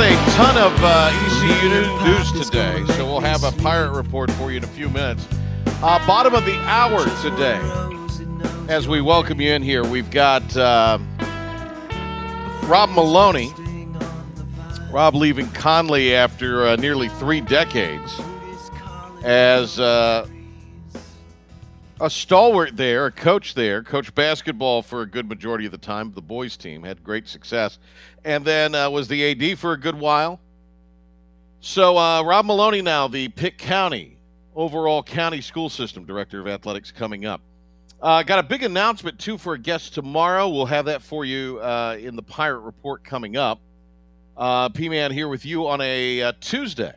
Got a ton of uh, ECU news today, so we'll have a pirate report for you in a few minutes. Uh, bottom of the hour today, as we welcome you in here, we've got uh, Rob Maloney. Rob leaving Conley after uh, nearly three decades as uh, a stalwart there, a coach there, coached basketball for a good majority of the time. The boys' team had great success, and then uh, was the AD for a good while. So uh, Rob Maloney now, the Pitt County overall county school system director of athletics, coming up. Uh, got a big announcement too for a guest tomorrow. We'll have that for you uh, in the Pirate Report coming up. Uh, P Man here with you on a uh, Tuesday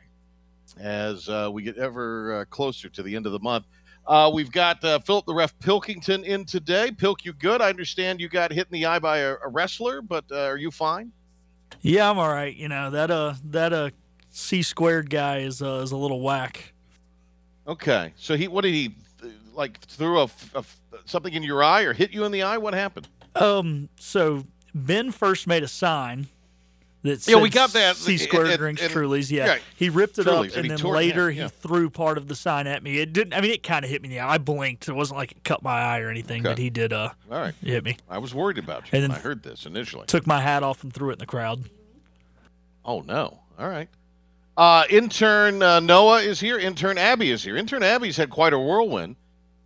as we get ever closer to the end of the month. Uh, we've got uh, Philip the Ref Pilkington in today. Pilk, you good? I understand you got hit in the eye by a, a wrestler, but uh, are you fine? Yeah, I'm all right. You know that uh that uh C squared guy is uh, is a little whack. Okay. So he, what did he, like, threw a, a something in your eye or hit you in the eye? What happened? Um, so Ben first made a sign that Yeah, we got that. C squared drinks Trulies. Yeah. yeah, he ripped it up, and and then later yeah, yeah. he threw part of the sign at me. It didn't. I mean, it kind of hit me in the eye. I blinked. It wasn't like it cut my eye or anything, Okay. but he did. Uh, All right. hit me. I was worried about you And when then- I heard this initially. Took my hat off and threw it in the crowd. Oh no! All right. Uh, intern uh, Noah is here. Intern Abby is here. Intern Abby's had quite a whirlwind.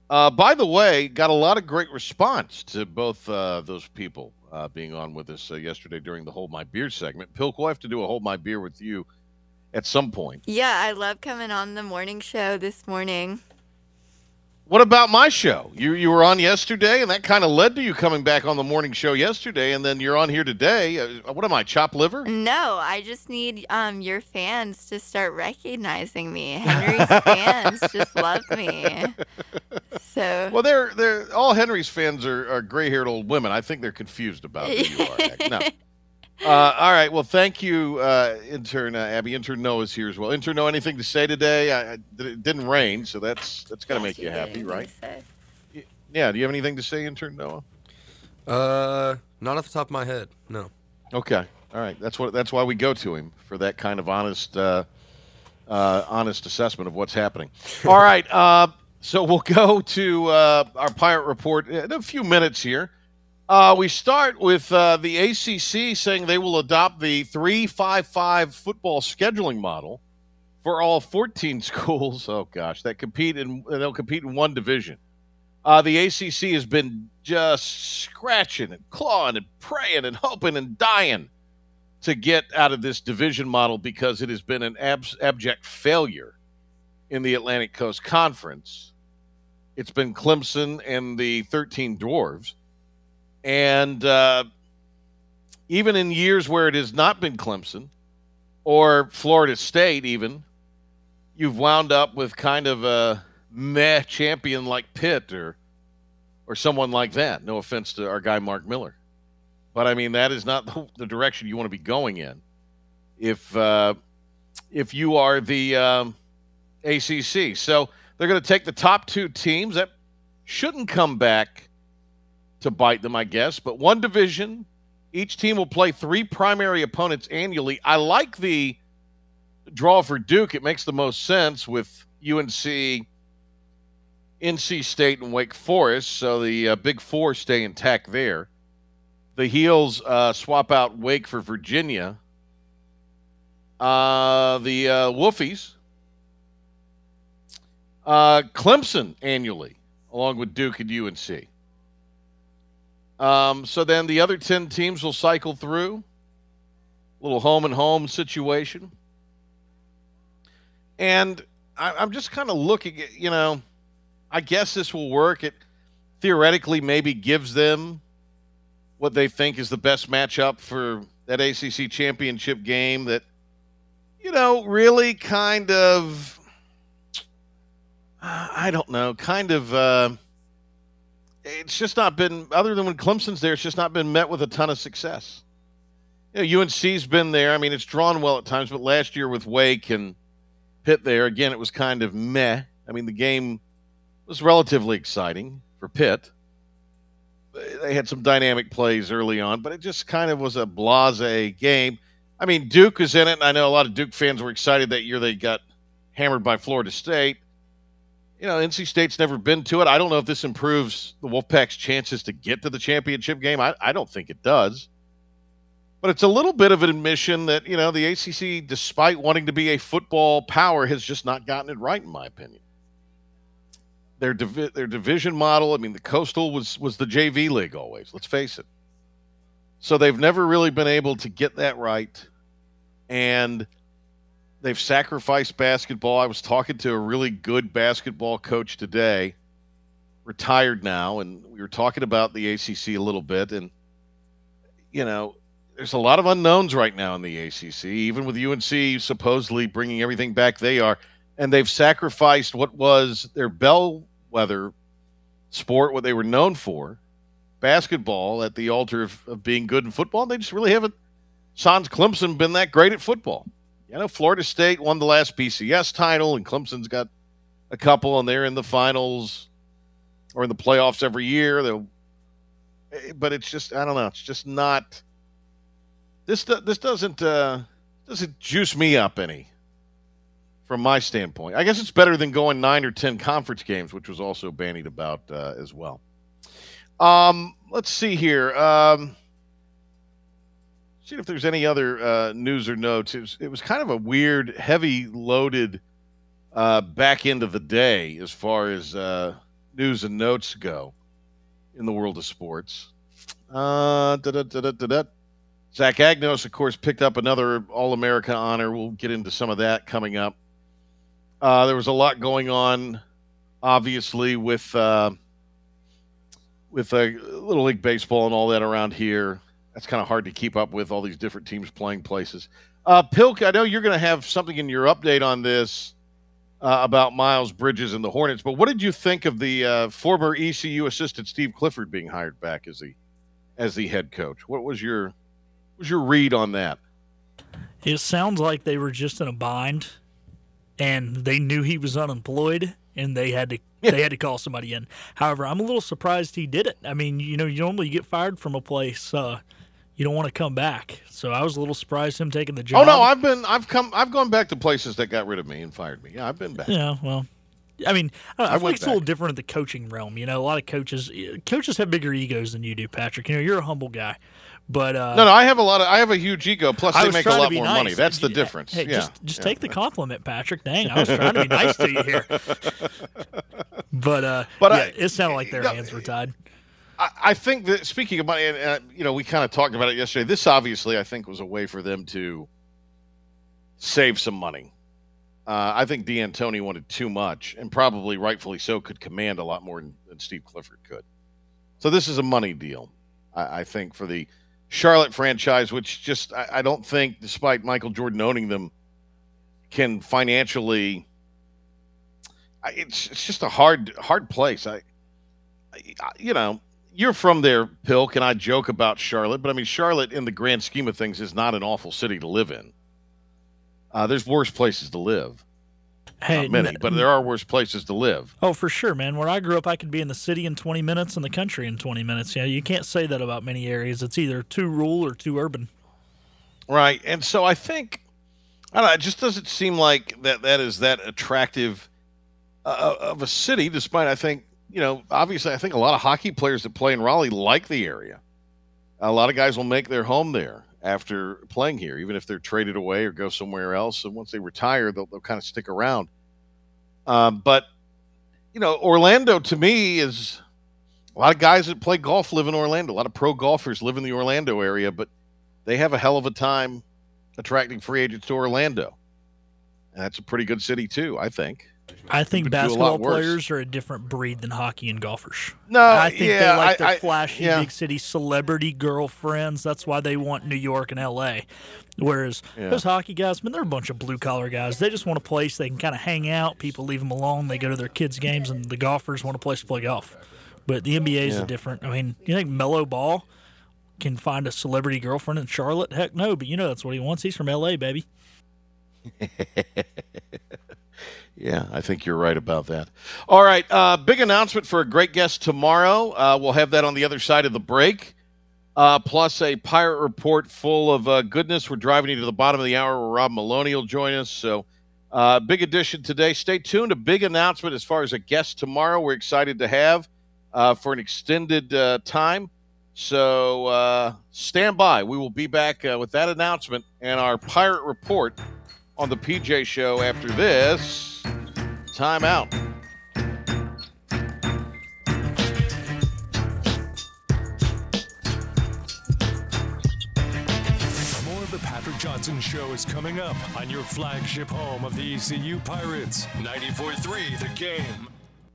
Uh, by the way, got a lot of great response to both uh, those people uh, being on with us uh, yesterday during the Hold My Beer segment. Pilk, we'll have to do a Hold My Beer with you at some point. Yeah, I love coming on the morning show this morning. What about my show? You you were on yesterday, and that kind of led to you coming back on the morning show yesterday, and then you're on here today. Uh, what am I, chop liver? No, I just need um your fans to start recognizing me. Henry's fans just love me. So Well, they're they're all Henry's fans are, are gray-haired old women. I think they're confused about who you are. No. Uh, all right. Well, thank you, uh, intern uh, Abby. Intern Noah's here as well. Intern Noah, anything to say today? I, I, it didn't rain, so that's that's got to make you happy, right? Yeah. Do you have anything to say, intern Noah? Uh, not off the top of my head. No. Okay. All right. That's what. That's why we go to him for that kind of honest, uh, uh, honest assessment of what's happening. All right. Uh, so we'll go to uh, our pirate report in a few minutes here. Uh, we start with uh, the ACC saying they will adopt the three-five-five football scheduling model for all 14 schools. Oh gosh, that compete in they'll compete in one division. Uh, the ACC has been just scratching and clawing and praying and hoping and dying to get out of this division model because it has been an abject failure in the Atlantic Coast Conference. It's been Clemson and the 13 Dwarves. And uh, even in years where it has not been Clemson or Florida State, even, you've wound up with kind of a meh champion like Pitt or or someone like that. No offense to our guy Mark Miller, but I mean that is not the, direction you want to be going in. If uh, if you are the um, ACC, so they're going to take the top two teams that shouldn't come back to bite them, I guess. But one division, each team will play three primary opponents annually. I like the draw for Duke. It makes the most sense with UNC, NC State, and Wake Forest. So the uh, Big Four stay intact there. The Heels uh, swap out Wake for Virginia. Uh, the uh, Wolfies, uh, Clemson annually, along with Duke and UNC. Um, so then the other 10 teams will cycle through. Little home and home situation. And I, I'm just kind of looking at, you know, I guess this will work. It theoretically maybe gives them what they think is the best matchup for that ACC championship game that, you know, really kind of, uh, I don't know, kind of. Uh, it's just not been other than when Clemson's there. It's just not been met with a ton of success. You know, UNC's been there. I mean, it's drawn well at times, but last year with Wake and Pitt there again, it was kind of meh. I mean, the game was relatively exciting for Pitt. They had some dynamic plays early on, but it just kind of was a blase game. I mean, Duke is in it, and I know a lot of Duke fans were excited that year they got hammered by Florida State you know, NC State's never been to it. I don't know if this improves the Wolfpack's chances to get to the championship game. I, I don't think it does. But it's a little bit of an admission that, you know, the ACC, despite wanting to be a football power, has just not gotten it right, in my opinion. Their, divi- their division model, I mean, the Coastal was, was the JV league always, let's face it. So they've never really been able to get that right. And They've sacrificed basketball. I was talking to a really good basketball coach today, retired now, and we were talking about the ACC a little bit. And, you know, there's a lot of unknowns right now in the ACC, even with UNC supposedly bringing everything back they are. And they've sacrificed what was their bellwether sport, what they were known for, basketball, at the altar of, of being good in football. They just really haven't, sans Clemson, been that great at football you know, Florida State won the last BCS title, and Clemson's got a couple, and they're in the finals or in the playoffs every year. They'll, eh, but it's just I don't know. It's just not. This this doesn't uh, doesn't juice me up any. From my standpoint, I guess it's better than going nine or ten conference games, which was also bandied about uh, as well. Um, let's see here. Um, see if there's any other uh, news or notes. It was, it was kind of a weird, heavy loaded uh, back end of the day as far as uh, news and notes go in the world of sports. Uh, Zach Agnos, of course, picked up another All America honor. We'll get into some of that coming up. Uh, there was a lot going on, obviously, with uh, with uh, Little League Baseball and all that around here that's kind of hard to keep up with all these different teams playing places. Uh, Pilk, I know you're going to have something in your update on this uh, about Miles Bridges and the Hornets, but what did you think of the uh, former ECU assistant Steve Clifford being hired back as the as the head coach? What was your what was your read on that? It sounds like they were just in a bind, and they knew he was unemployed, and they had to they had to call somebody in. However, I'm a little surprised he did it. I mean, you know, you normally get fired from a place. Uh, you don't want to come back. So I was a little surprised him taking the job. Oh no, I've been I've come I've gone back to places that got rid of me and fired me. Yeah, I've been back. Yeah, well, I mean, I, I, I think it's back. a little different in the coaching realm. You know, a lot of coaches coaches have bigger egos than you do, Patrick. You know, you're a humble guy. But uh, no, no, I have a lot of I have a huge ego. Plus, I they make a lot more nice. money. That's the difference. Hey, yeah, just just yeah. take the compliment, Patrick. Dang, I was trying to be nice to you here. But uh, But yeah, I- it sounded like their no, hands were tied. I, I think that speaking of money, and uh, you know, we kind of talked about it yesterday. This obviously, I think, was a way for them to save some money. Uh, I think D'Antoni wanted too much, and probably rightfully so, could command a lot more than, than Steve Clifford could. So this is a money deal, I, I think, for the Charlotte franchise, which just I, I don't think, despite Michael Jordan owning them, can financially. It's it's just a hard hard place. I, I you know you're from there, Pilk, and I joke about Charlotte, but I mean Charlotte, in the grand scheme of things, is not an awful city to live in. Uh, there's worse places to live. Hey, Not many, n- but there are worse places to live. Oh, for sure, man. Where I grew up, I could be in the city in 20 minutes and the country in 20 minutes. Yeah, you can't say that about many areas. It's either too rural or too urban. Right. And so I think I don't know, it just doesn't seem like that that is that attractive uh, of a city despite I think, you know, obviously I think a lot of hockey players that play in Raleigh like the area. A lot of guys will make their home there after playing here even if they're traded away or go somewhere else and once they retire they'll, they'll kind of stick around. Um, but you know, Orlando to me is a lot of guys that play golf live in Orlando. A lot of pro golfers live in the Orlando area, but they have a hell of a time attracting free agents to Orlando. And that's a pretty good city too, I think. I think Could do a lot basketball players are a different breed than hockey and golfers. No, I think yeah, they like I- their I- flashy yeah. big city celebrity girlfriends. That's why they want New York and L.A. Whereas Yeah. those hockey guys, I man, they're a bunch of blue collar guys. They just want a place they can kind of hang out. People leave them alone. They go to their kids' games, and the golfers want a place to play golf. But the NBA is Yeah. a different. I mean, you think Melo Ball can find a celebrity girlfriend in Charlotte? Heck no. But you know that's what he wants. He's from L.A., baby. Yeah, I think you're right about that. All right, uh, big announcement for a great guest tomorrow. Uh, we'll have that on the other side of the break. Uh, plus a pirate report full of uh, goodness. We're driving you to the bottom of the hour where Rob Maloney will join us. So, uh, big edition today. Stay tuned. A big announcement as far as a guest tomorrow. We're excited to have uh, for an extended time. So, stand by. We will be back with that announcement and our pirate report on the PJ Show after this. Time out. More of the Patrick Johnson Show is coming up on your flagship home of the ECU Pirates. 94 3, The Game.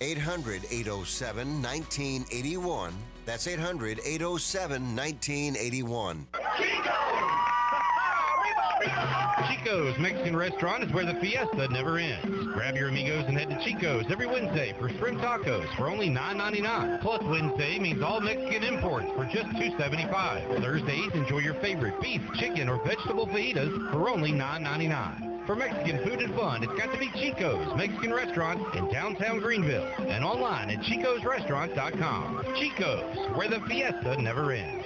800 807 1981. That's 800 807 1981. Chico's Mexican Restaurant is where the fiesta never ends. Grab your amigos and head to Chico's every Wednesday for shrimp tacos for only $9.99. Plus Wednesday means all Mexican imports for just $2.75. Thursdays enjoy your favorite beef, chicken, or vegetable fajitas for only $9.99. For Mexican food and fun, it's got to be Chico's Mexican Restaurant in downtown Greenville and online at chicosrestaurant.com. Chico's, where the fiesta never ends.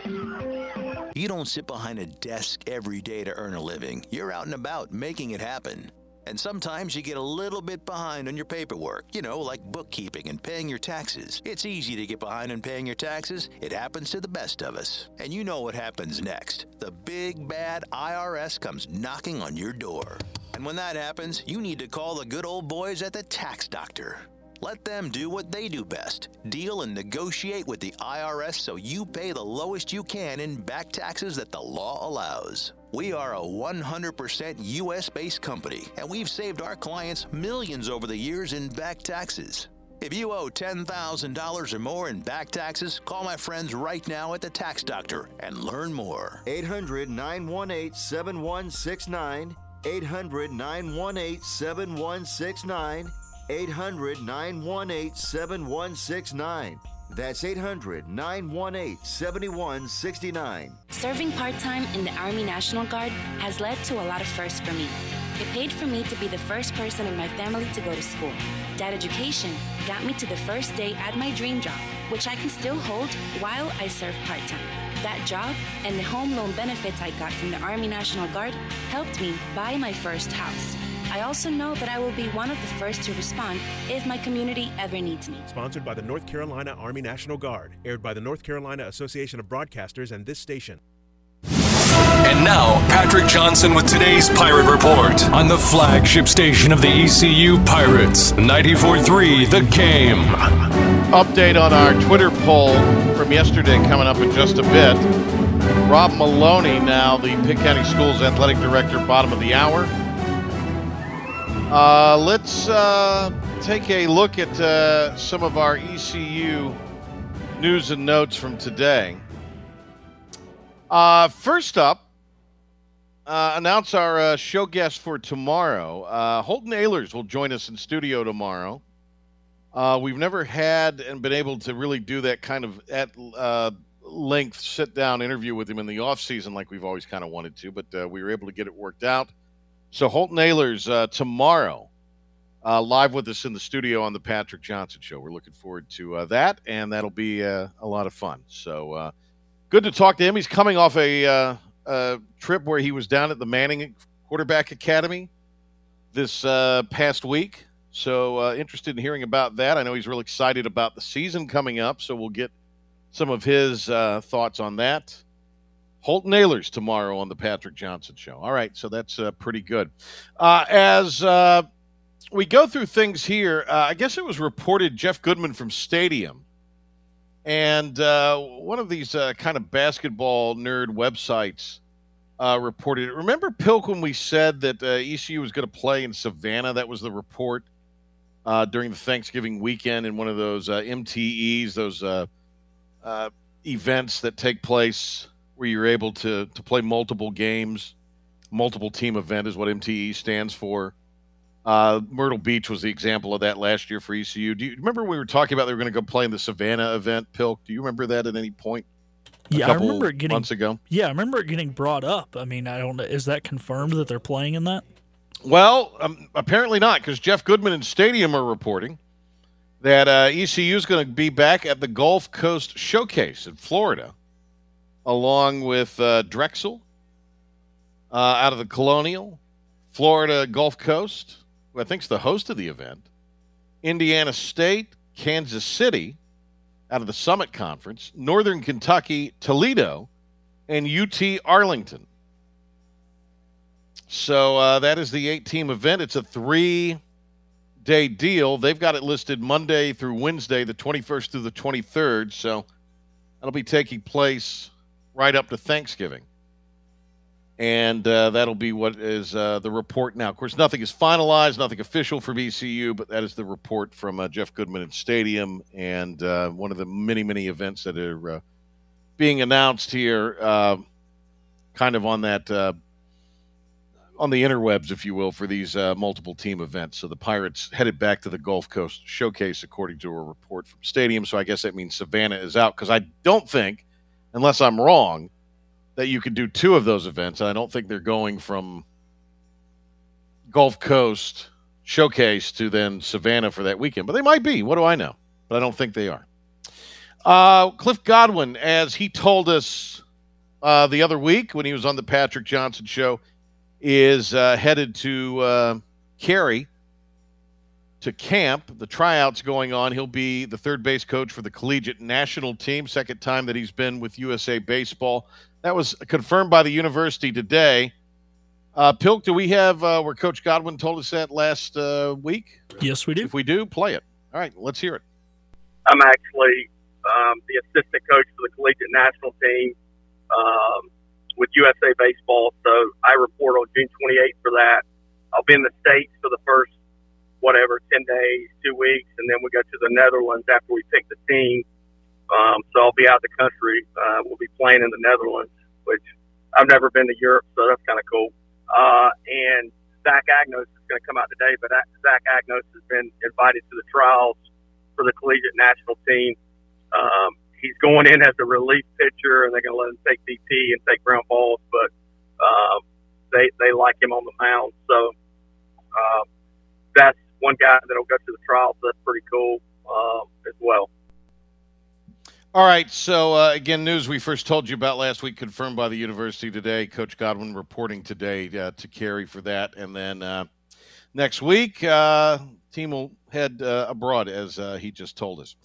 You don't sit behind a desk every day to earn a living. You're out and about making it happen. And sometimes you get a little bit behind on your paperwork, you know, like bookkeeping and paying your taxes. It's easy to get behind on paying your taxes. It happens to the best of us. And you know what happens next. The big bad IRS comes knocking on your door. And when that happens, you need to call the good old boys at the Tax Doctor. Let them do what they do best deal and negotiate with the IRS so you pay the lowest you can in back taxes that the law allows. We are a 100% US based company, and we've saved our clients millions over the years in back taxes. If you owe $10,000 or more in back taxes, call my friends right now at the Tax Doctor and learn more. 800 918 7169. 800 918 7169. 800 918 7169. That's 800 918 7169. Serving part time in the Army National Guard has led to a lot of firsts for me. It paid for me to be the first person in my family to go to school. That education got me to the first day at my dream job, which I can still hold while I serve part time. That job and the home loan benefits I got from the Army National Guard helped me buy my first house. I also know that I will be one of the first to respond if my community ever needs me. Sponsored by the North Carolina Army National Guard. Aired by the North Carolina Association of Broadcasters and this station. And now, Patrick Johnson with today's Pirate Report on the flagship station of the ECU Pirates, 94.3 The Game. Update on our Twitter poll from yesterday coming up in just a bit. Rob Maloney, now the Pitt County Schools Athletic Director, bottom of the hour. Uh, let's uh, take a look at uh, some of our ECU news and notes from today. Uh, first up, uh, announce our uh, show guest for tomorrow. Uh, Holton Ahlers will join us in studio tomorrow. Uh, we've never had and been able to really do that kind of at uh, length sit down interview with him in the off season like we've always kind of wanted to, but uh, we were able to get it worked out. So Holton Ahlers uh, tomorrow, live with us in the studio on the Patrick Johnson Show. We're looking forward to that, and that'll be a lot of fun. So good to talk to him. He's coming off a, uh, a trip where he was down at the Manning Quarterback Academy this uh, past week. So uh, interested in hearing about that. I know he's real excited about the season coming up, so we'll get some of his uh, thoughts on that. Holton Ahlers tomorrow on the Patrick Johnson Show. All right, so that's uh, pretty good. Uh, as uh, we go through things here, uh, I guess it was reported Jeff Goodman from Stadium and uh, one of these uh, kind of basketball nerd websites uh, reported it. Remember, Pilk, when we said that uh, ECU was going to play in Savannah? That was the report uh, during the Thanksgiving weekend in one of those uh, MTEs, those events that take place where you're able to to play multiple games. Multiple team event is what MTE stands for. Uh, Myrtle Beach was the example of that last year for ECU. Do you remember we were talking about they were going to go play in the Savannah event, Pilk? Do you remember that at any point? Yeah, I remember it getting months ago. Yeah, I remember it getting brought up. I mean, I don't know. Is that confirmed that they're playing in that? Well, um, apparently not, because Jeff Goodman and Stadium are reporting that uh, ECU is going to be back at the Gulf Coast Showcase in Florida, along with uh, Drexel uh, out of the Colonial, Florida Gulf Coast, who I think is the host of the event, Indiana State, Kansas City out of the Summit Conference, Northern Kentucky, Toledo, and UT Arlington. So uh, that is the eight team event. It's a three day deal. They've got it listed Monday through Wednesday, the 21st through the 23rd. So that'll be taking place right up to Thanksgiving. And uh, that'll be what is uh, the report now. Of course, nothing is finalized, nothing official for ECU, but that is the report from uh, Jeff Goodman and Stadium and uh, one of the many, many events that are uh, being announced here, uh, kind of on that on the interwebs, if you will, for these multiple team events. So the Pirates headed back to the Gulf Coast Showcase, according to a report from Stadium. So I guess that means Savannah is out because I don't think, unless I'm wrong, that you could do two of those events. And I don't think they're going from Gulf Coast Showcase to then Savannah for that weekend, but they might be. What do I know? But I don't think they are. Uh, Cliff Godwin, as he told us uh, the other week when he was on the Patrick Johnson show, is uh, headed to uh, Cary to camp. The tryouts going on. He'll be the third base coach for the collegiate national team. Second time that he's been with USA Baseball. That was confirmed by the university today. Uh, Pilk, do we have uh, where Coach Godwin told us that last uh, week? Yes, we do. If we do, play it. All right, let's hear it. I'm actually um, the assistant coach for the collegiate national team um, with USA Baseball. So I report on June 28th for that. I'll be in the States for the first, whatever, 10 days, two weeks, and then we go to the Netherlands after we pick the team. Um, so I'll be out the country. Uh, we'll be playing in the Netherlands, which I've never been to Europe, so that's kind of cool. Uh, and Zach Agnos is going to come out today, but Zach Agnos has been invited to the trials for the collegiate national team. Um, he's going in as a relief pitcher, and they're going to let him take BP and take ground balls, but um, they they like him on the mound. So um, that's one guy that'll go to the trial. So that's pretty cool um, as well. All right. So, uh, again, news we first told you about last week confirmed by the university today. Coach Godwin reporting today uh, to Cary for that. And then uh, next week, uh, team will head uh, abroad, as uh, he just told us.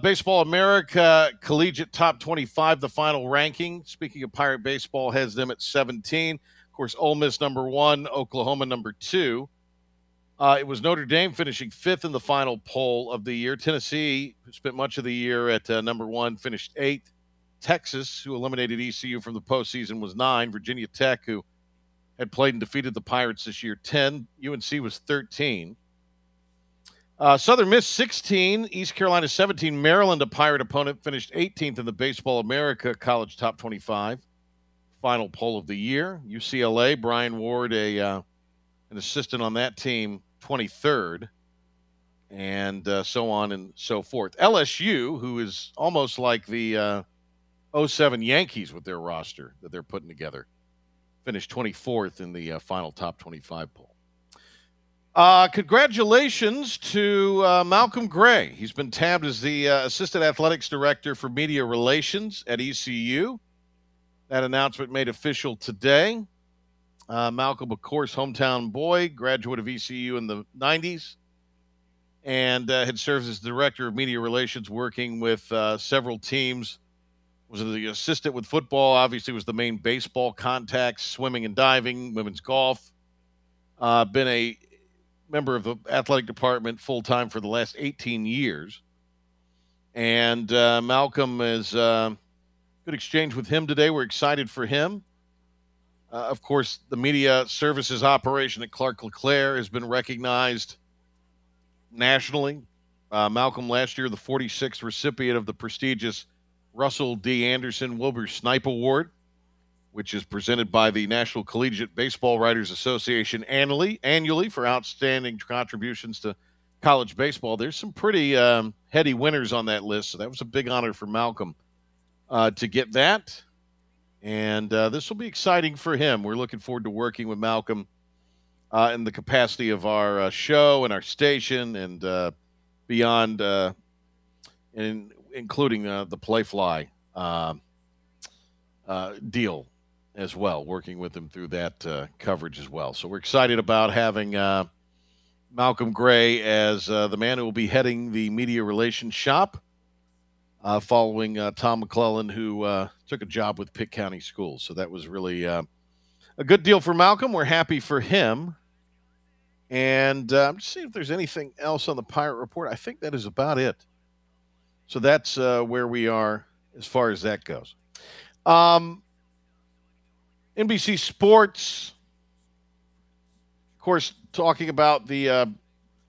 Baseball America Collegiate Top 25, the final ranking. Speaking of Pirate Baseball, has them at 17. Of course, Ole Miss number one, Oklahoma number two. Uh, it was Notre Dame finishing fifth in the final poll of the year. Tennessee, who spent much of the year at uh, number one, finished eighth. Texas, who eliminated ECU from the postseason, was nine. Virginia Tech, who had played and defeated the Pirates this year, 10. UNC was 13. Uh, Southern Miss 16, East Carolina 17. Maryland, a Pirate opponent, finished 18th in the Baseball America College Top 25. Final poll of the year. UCLA, Brian Ward, a uh, an assistant on that team, 23rd, and uh, so on and so forth. LSU, who is almost like the uh, 07 Yankees with their roster that they're putting together, finished 24th in the uh, final top 25 poll. Uh, congratulations to uh, Malcolm Gray. He's been tabbed as the uh, Assistant Athletics Director for Media Relations at ECU. That announcement made official today. Uh, Malcolm, of course, hometown boy, graduate of ECU in the 90s, and uh, had served as Director of Media Relations, working with uh, several teams. Was the assistant with football, obviously, was the main baseball contacts, swimming and diving, women's golf. been a member of the athletic department full time for the last 18 years. And uh, Malcolm is uh, good exchange with him today. We're excited for him. Uh, of course, the media services operation at Clark LeClair has been recognized nationally. Uh, Malcolm last year, the 46th recipient of the prestigious Russell D. Anderson Wilbur Snipe Award which is presented by the National Collegiate Baseball Writers Association annually, annually for outstanding contributions to college baseball. There's some pretty um, heady winners on that list, so that was a big honor for Malcolm uh, to get that. And uh, this will be exciting for him. We're looking forward to working with Malcolm uh, in the capacity of our uh, show and our station and uh, beyond, uh, in, including the Playfly deal as well, working with him through that uh, coverage as well. So we're excited about having uh, Malcolm Gray as uh, the man who will be heading the media relations shop, uh, following uh, Tom McClellan, who uh, took a job with Pitt County Schools. So that was really a good deal for Malcolm. We're happy for him. And I'm just seeing if there's anything else on the Pirate Report. I think that is about it. So that's where we are as far as that goes. Um, NBC Sports, of course, talking about the uh,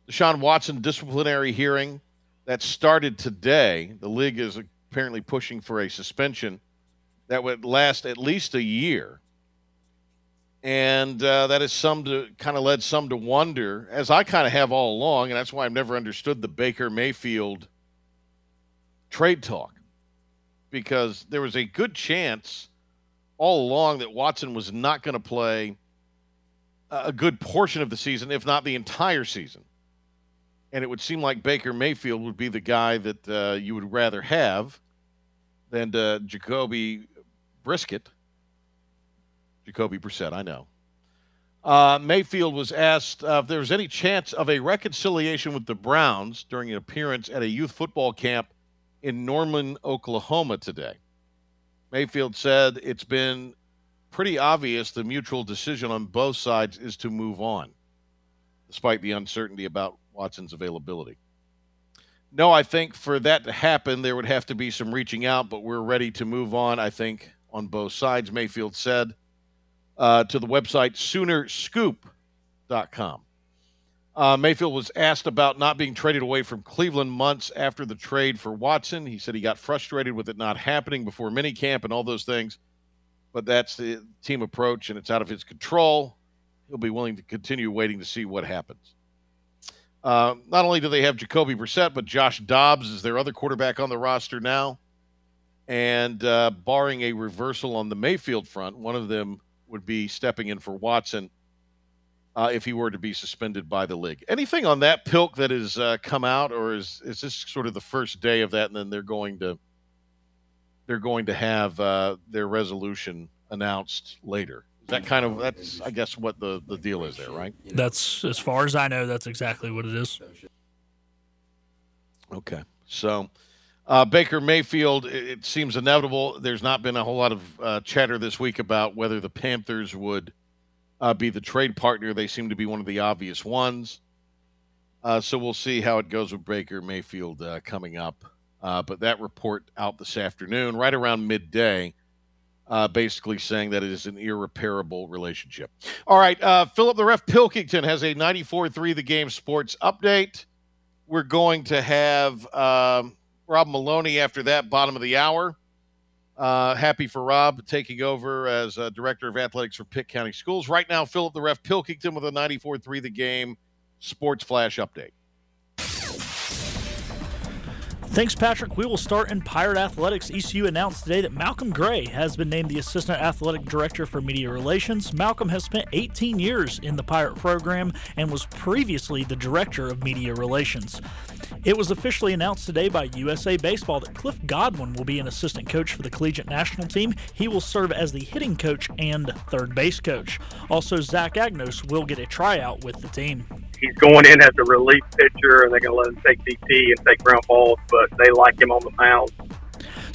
Deshaun Watson disciplinary hearing that started today. The league is apparently pushing for a suspension that would last at least a year. And uh, that has some to kind of led some to wonder, as I kind of have all along, and that's why I've never understood the Baker Mayfield trade talk, because there was a good chance all along that Watson was not going to play a good portion of the season, if not the entire season. And it would seem like Baker Mayfield would be the guy that uh, you would rather have than uh, Jacoby Brisket. Jacoby Brissett, I know. Uh, Mayfield was asked uh, if there was any chance of a reconciliation with the Browns during an appearance at a youth football camp in Norman, Oklahoma today. Mayfield said it's been pretty obvious the mutual decision on both sides is to move on, despite the uncertainty about Watson's availability. No, I think for that to happen, there would have to be some reaching out, but we're ready to move on, I think, on both sides, Mayfield said uh, to the website Soonerscoop.com. Uh, Mayfield was asked about not being traded away from Cleveland months after the trade for Watson. He said he got frustrated with it not happening before minicamp and all those things, but that's the team approach and it's out of his control. He'll be willing to continue waiting to see what happens. Uh, not only do they have Jacoby Brissett, but Josh Dobbs is their other quarterback on the roster now. And uh, barring a reversal on the Mayfield front, one of them would be stepping in for Watson uh, if he were to be suspended by the league. Anything on that pilk that has uh, come out, or is is this sort of the first day of that, and then they're going to they're going to have uh, their resolution announced later? That kind of that's I guess what the the deal is there, right? That's as far as I know. That's exactly what it is. Okay, so. Uh, Baker Mayfield, it, it seems inevitable. There's not been a whole lot of uh, chatter this week about whether the Panthers would uh, be the trade partner. They seem to be one of the obvious ones. Uh, so we'll see how it goes with Baker Mayfield uh, coming up. Uh, but that report out this afternoon, right around midday, uh, basically saying that it is an irreparable relationship. All right, uh, Philip the Ref Pilkington has a 94 3 the game sports update. We're going to have um, Rob Maloney after that, bottom of the hour. Uh, happy for Rob taking over as uh, director of athletics for Pitt County Schools. Right now, Philip the Ref Pilkington with a 94 3 the game sports flash update. Thanks, Patrick. We will start in Pirate Athletics. ECU announced today that Malcolm Gray has been named the Assistant Athletic Director for Media Relations. Malcolm has spent 18 years in the Pirate program and was previously the Director of Media Relations. It was officially announced today by USA Baseball that Cliff Godwin will be an assistant coach for the collegiate national team. He will serve as the hitting coach and third base coach. Also, Zach Agnos will get a tryout with the team he's going in as a relief pitcher, and they're going to let him take BP and take ground balls, but they like him on the mound.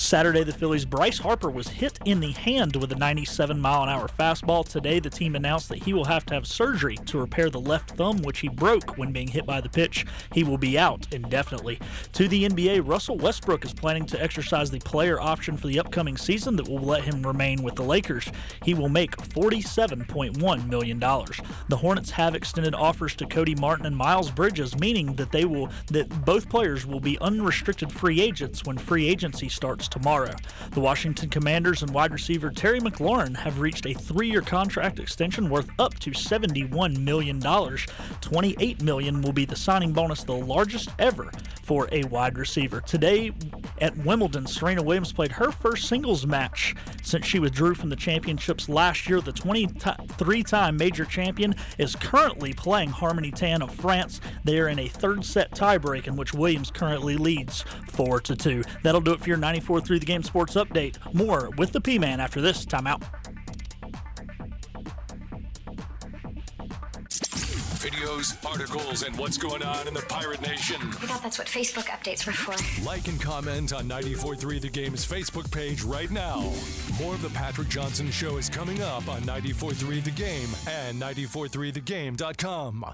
Saturday, the Phillies' Bryce Harper was hit in the hand with a 97 mile an hour fastball. Today, the team announced that he will have to have surgery to repair the left thumb, which he broke when being hit by the pitch. He will be out indefinitely. To the NBA, Russell Westbrook is planning to exercise the player option for the upcoming season that will let him remain with the Lakers. He will make $47.1 million. The Hornets have extended offers to Cody Martin and Miles Bridges, meaning that they will that both players will be unrestricted free agents when free agency starts tomorrow. The Washington Commanders and wide receiver Terry McLaurin have reached a three-year contract extension worth up to $71 million. 28 million will be the signing bonus, the largest ever for a wide receiver. Today at Wimbledon, Serena Williams played her first singles match since she withdrew from the championships last year. The 23-time major champion is currently playing Harmony Tan of France. They are in a third set tiebreak in which Williams currently leads 4 to 2. That'll do it for your 94 through the game sports update. More with the P Man after this timeout. Videos, articles, and what's going on in the Pirate Nation. I thought that's what Facebook updates were for. Like and comment on 94.3 The Game's Facebook page right now. More of the Patrick Johnson Show is coming up on 94.3 The Game and 94.3thegame.com.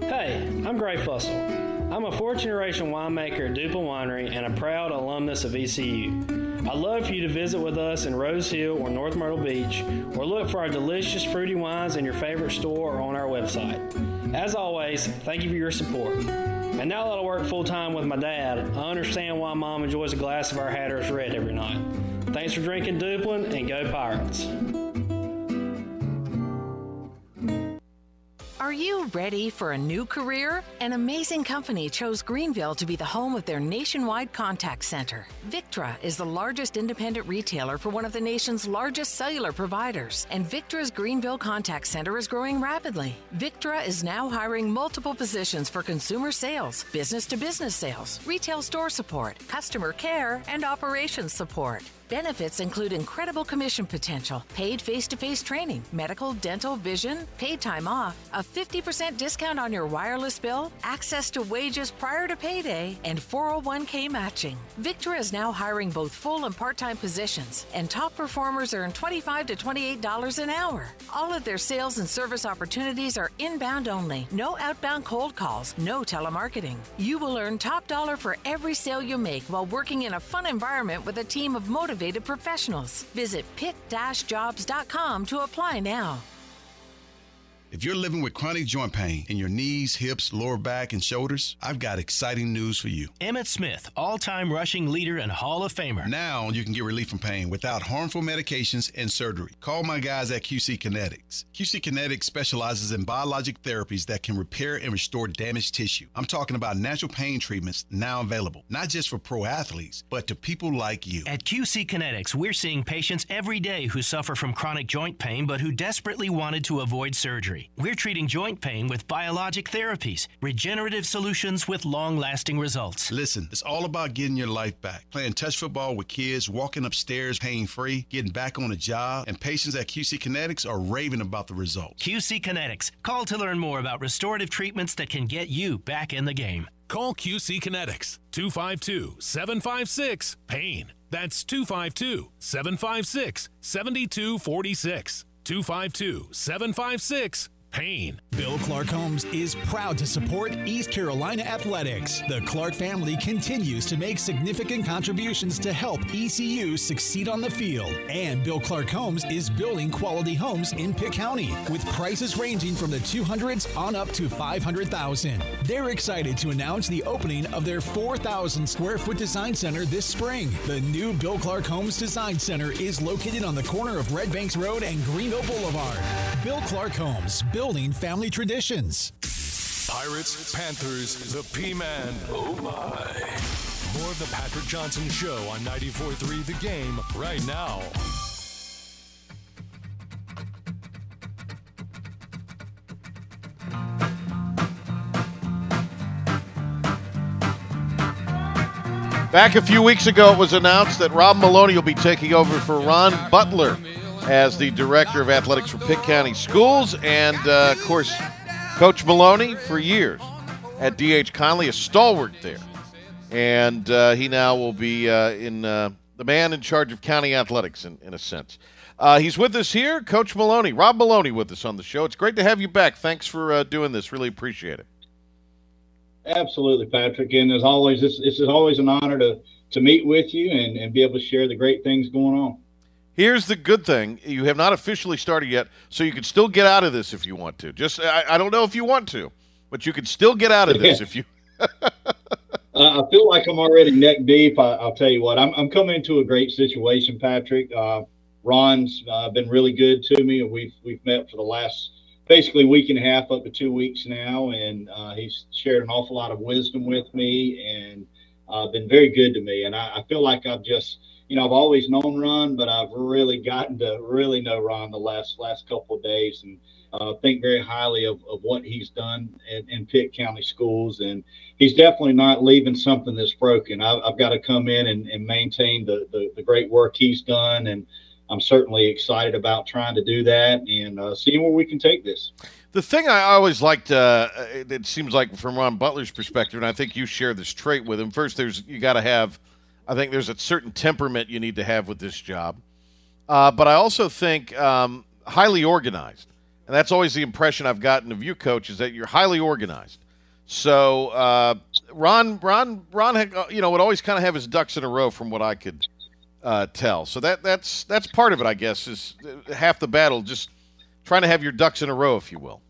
Hey, I'm Gray Fussell. I'm a fourth generation winemaker at Duplin Winery and a proud alumnus of ECU. I'd love for you to visit with us in Rose Hill or North Myrtle Beach or look for our delicious fruity wines in your favorite store or on our website. As always, thank you for your support. And now that I work full time with my dad, I understand why mom enjoys a glass of our Hatteras Red every night. Thanks for drinking Duplin and go Pirates. Are you ready for a new career? An amazing company chose Greenville to be the home of their nationwide contact center. Victra is the largest independent retailer for one of the nation's largest cellular providers, and Victra's Greenville contact center is growing rapidly. Victra is now hiring multiple positions for consumer sales, business to business sales, retail store support, customer care, and operations support. Benefits include incredible commission potential, paid face to face training, medical, dental, vision, paid time off, a 50% discount on your wireless bill, access to wages prior to payday, and 401k matching. Victra is now hiring both full and part time positions, and top performers earn $25 to $28 an hour. All of their sales and service opportunities are inbound only, no outbound cold calls, no telemarketing. You will earn top dollar for every sale you make while working in a fun environment with a team of motivated professionals. Visit pit-jobs.com to apply now. If you're living with chronic joint pain in your knees, hips, lower back, and shoulders, I've got exciting news for you. Emmitt Smith, all time rushing leader and Hall of Famer. Now you can get relief from pain without harmful medications and surgery. Call my guys at QC Kinetix. QC Kinetix specializes in biologic therapies that can repair and restore damaged tissue. I'm talking about natural pain treatments now available, not just for pro athletes, but to people like you. At QC Kinetix, we're seeing patients every day who suffer from chronic joint pain but who desperately wanted to avoid surgery. We're treating joint pain with biologic therapies, regenerative solutions with long lasting results. Listen, it's all about getting your life back. Playing touch football with kids, walking upstairs pain free, getting back on a job, and patients at QC Kinetix are raving about the results. QC Kinetix. Call to learn more about restorative treatments that can get you back in the game. Call QC Kinetix 252 756 PAIN. That's 252 756 7246. 252 756 PAIN. Bill Clark Homes is proud to support East Carolina athletics. The Clark family continues to make significant contributions to help ECU succeed on the field. And Bill Clark Homes is building quality homes in Pitt County with prices ranging from the 200s on up to 500,000. They're excited to announce the opening of their 4,000 square foot design center this spring. The new Bill Clark Homes Design Center is located on the corner of Red Banks Road and Greenville Boulevard. Bill Clark Homes, building family traditions. Pirates, Panthers, the P Man. Oh my. More of the Patrick Johnson Show on 94.3 The Game right now. Back a few weeks ago, it was announced that Rob Maloney will be taking over for Ron Butler as the director of athletics for Pitt County Schools. And, uh, of course, Coach Maloney for years at D.H. Conley, a stalwart there. And uh, he now will be uh, in uh, the man in charge of county athletics, in, in a sense. Uh, he's with us here, Coach Maloney, Rob Maloney, with us on the show. It's great to have you back. Thanks for uh, doing this. Really appreciate it. Absolutely, Patrick. And as always, it's, it's always an honor to, to meet with you and, and be able to share the great things going on. Here's the good thing: you have not officially started yet, so you can still get out of this if you want to. Just I, I don't know if you want to, but you can still get out of this if you. I feel like I'm already neck deep. I, will tell you what, I'm, I'm coming into a great situation, Patrick. Uh, Ron's uh, been really good to me, and we've we've met for the last basically week and a half up to two weeks now, and uh, he's shared an awful lot of wisdom with me and uh, been very good to me. And I, I feel like I've just you know, I've always known Ron, but I've really gotten to really know Ron the last last couple of days, and uh, think very highly of, of what he's done in, in Pitt County schools. And he's definitely not leaving something that's broken. I've, I've got to come in and, and maintain the, the, the great work he's done, and I'm certainly excited about trying to do that and uh, seeing where we can take this. The thing I always liked, uh, it seems like from Ron Butler's perspective, and I think you share this trait with him. First, there's you got to have I think there's a certain temperament you need to have with this job. Uh, but I also think um, highly organized. And that's always the impression I've gotten of you, coach, is that you're highly organized. So uh, Ron, Ron, Ron, had, uh, you know, would always kind of have his ducks in a row, from what I could uh, tell. So that that's that's part of it, I guess, is uh, half the battle, just trying to have your ducks in a row, if you will.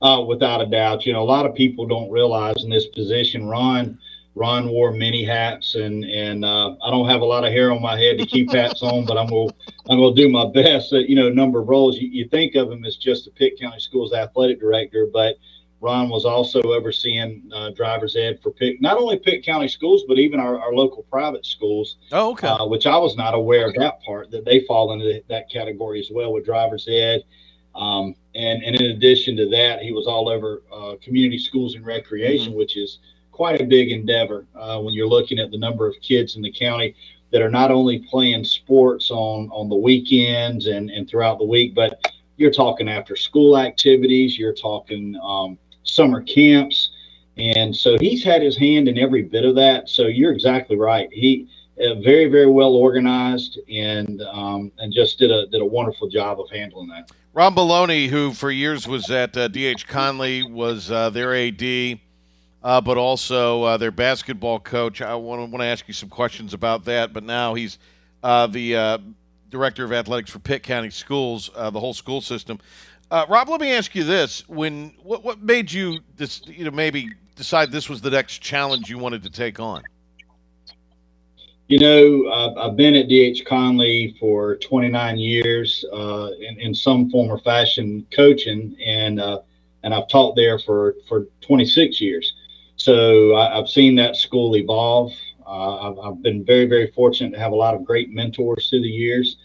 Uh, without a doubt, you know, a lot of people don't realize in this position, Ron Ron wore many hats, and and uh, I don't have a lot of hair on my head to keep hats on, but I'm gonna I'm gonna do my best. At, you know, number of roles. You, you think of him as just the Pitt County Schools athletic director, but Ron was also overseeing uh, driver's ed for Pitt, not only Pitt County schools, but even our, our local private schools. Oh, okay. Uh, which I was not aware of that part that they fall into that category as well with driver's ed. Um, and, and in addition to that, he was all over uh, community schools and recreation, Mm-hmm. which is quite a big endeavor uh, when you're looking at the number of kids in the county that are not only playing sports on on the weekends and and throughout the week, but you're talking after school activities, you're talking um, summer camps, and so he's had his hand in every bit of that. So you're exactly right. He uh, very very well organized and um, and just did a did a wonderful job of handling that. Rob Maloney, who for years was at uh, DH Conley, was uh, their AD, uh, but also uh, their basketball coach. I want to ask you some questions about that. But now he's uh, the uh, director of athletics for Pitt County Schools, uh, the whole school system. Rob, let me ask you this: When what what made you this you know maybe decide this was the next challenge you wanted to take on? You know, I've, I've been at DH Conley for 29 years uh, in, in some form or fashion coaching, and uh, and I've taught there for for 26 years. So I, have seen that school evolve. Uh, I've, I've, been very very fortunate to have a lot of great mentors through the years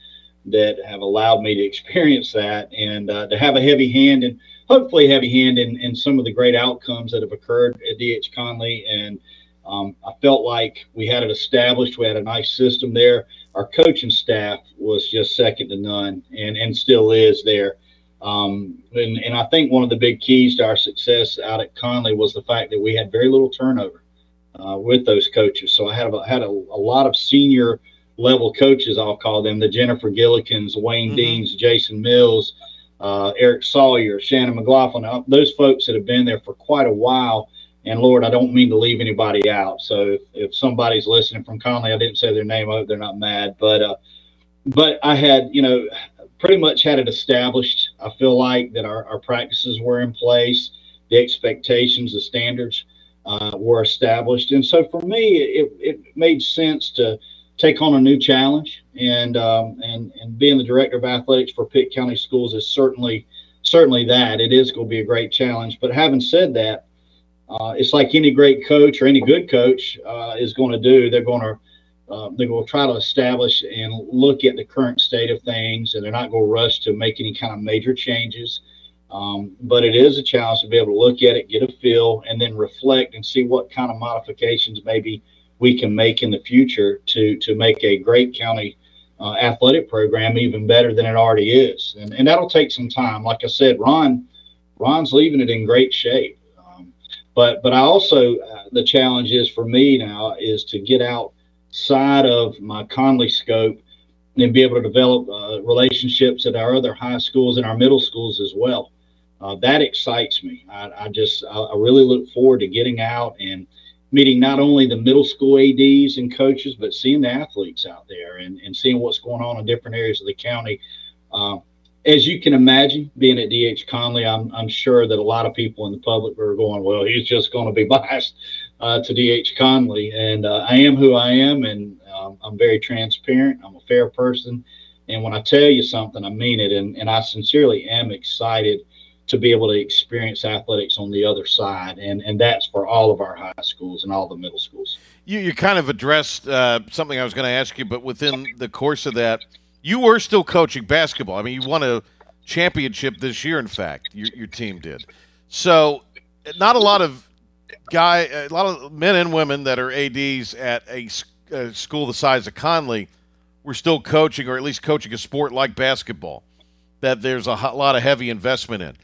that have allowed me to experience that and uh, to have a heavy hand and hopefully heavy hand in, in some of the great outcomes that have occurred at DH Conley and um, I felt like we had it established. We had a nice system there. Our coaching staff was just second to none, and and still is there. Um, and, and I think one of the big keys to our success out at Conley was the fact that we had very little turnover uh, with those coaches. So I had a, had a, a, lot of senior level coaches, I'll call them the Jennifer Gillikins, Wayne mm-hmm. Deans, Jason Mills, uh, Eric Sawyer, Shannon McLaughlin, uh, those folks that have been there for quite a while and Lord, I don't mean to leave anybody out. So if, if somebody's listening from Conley, I didn't say their name. I hope they're not mad. But uh, but I had, you know, pretty much had it established. I feel like that our, our practices were in place, the expectations, the standards uh, were established. And so for me, it, it made sense to take on a new challenge. And um, and and being the director of athletics for Pitt County Schools is certainly certainly that. It is going to be a great challenge. But having said that, uh, it's like any great coach or any good coach uh, is going to do. They're going to uh, going to try to establish and look at the current state of things, and they're not going to rush to make any kind of major changes. Um, but it is a challenge to be able to look at it, get a feel, and then reflect and see what kind of modifications maybe we can make in the future to to make a great county uh, athletic program even better than it already is. And, and that'll take some time. Like I said, Ron Ron's leaving it in great shape. But but I also uh, the challenge is for me now is to get outside of my Conley scope and be able to develop uh, relationships at our other high schools and our middle schools as well. Uh, that excites me. I, I just I, I, really look forward to getting out and meeting not only the middle school ads and coaches, but seeing the athletes out there and, and seeing what's going on in different areas of the county. Uh, as you can imagine, being at DH Conley, I'm, I'm sure that a lot of people in the public are going, well, he's just going to be biased uh, to DH Conley. And uh, I am who I am, and um, I'm very transparent. I'm a fair person. And when I tell you something, I mean it. And, and I sincerely am excited to be able to experience athletics on the other side. And, and that's for all of our high schools and all the middle schools. You, you kind of addressed uh, something I was going to ask you, but within the course of that, you were still coaching basketball. I mean, you won a championship this year. In fact, your, your team did. So, not a lot of guy, a lot of men and women that are ads at a, a school the size of Conley were still coaching, or at least coaching a sport like basketball that there's a lot of heavy investment in.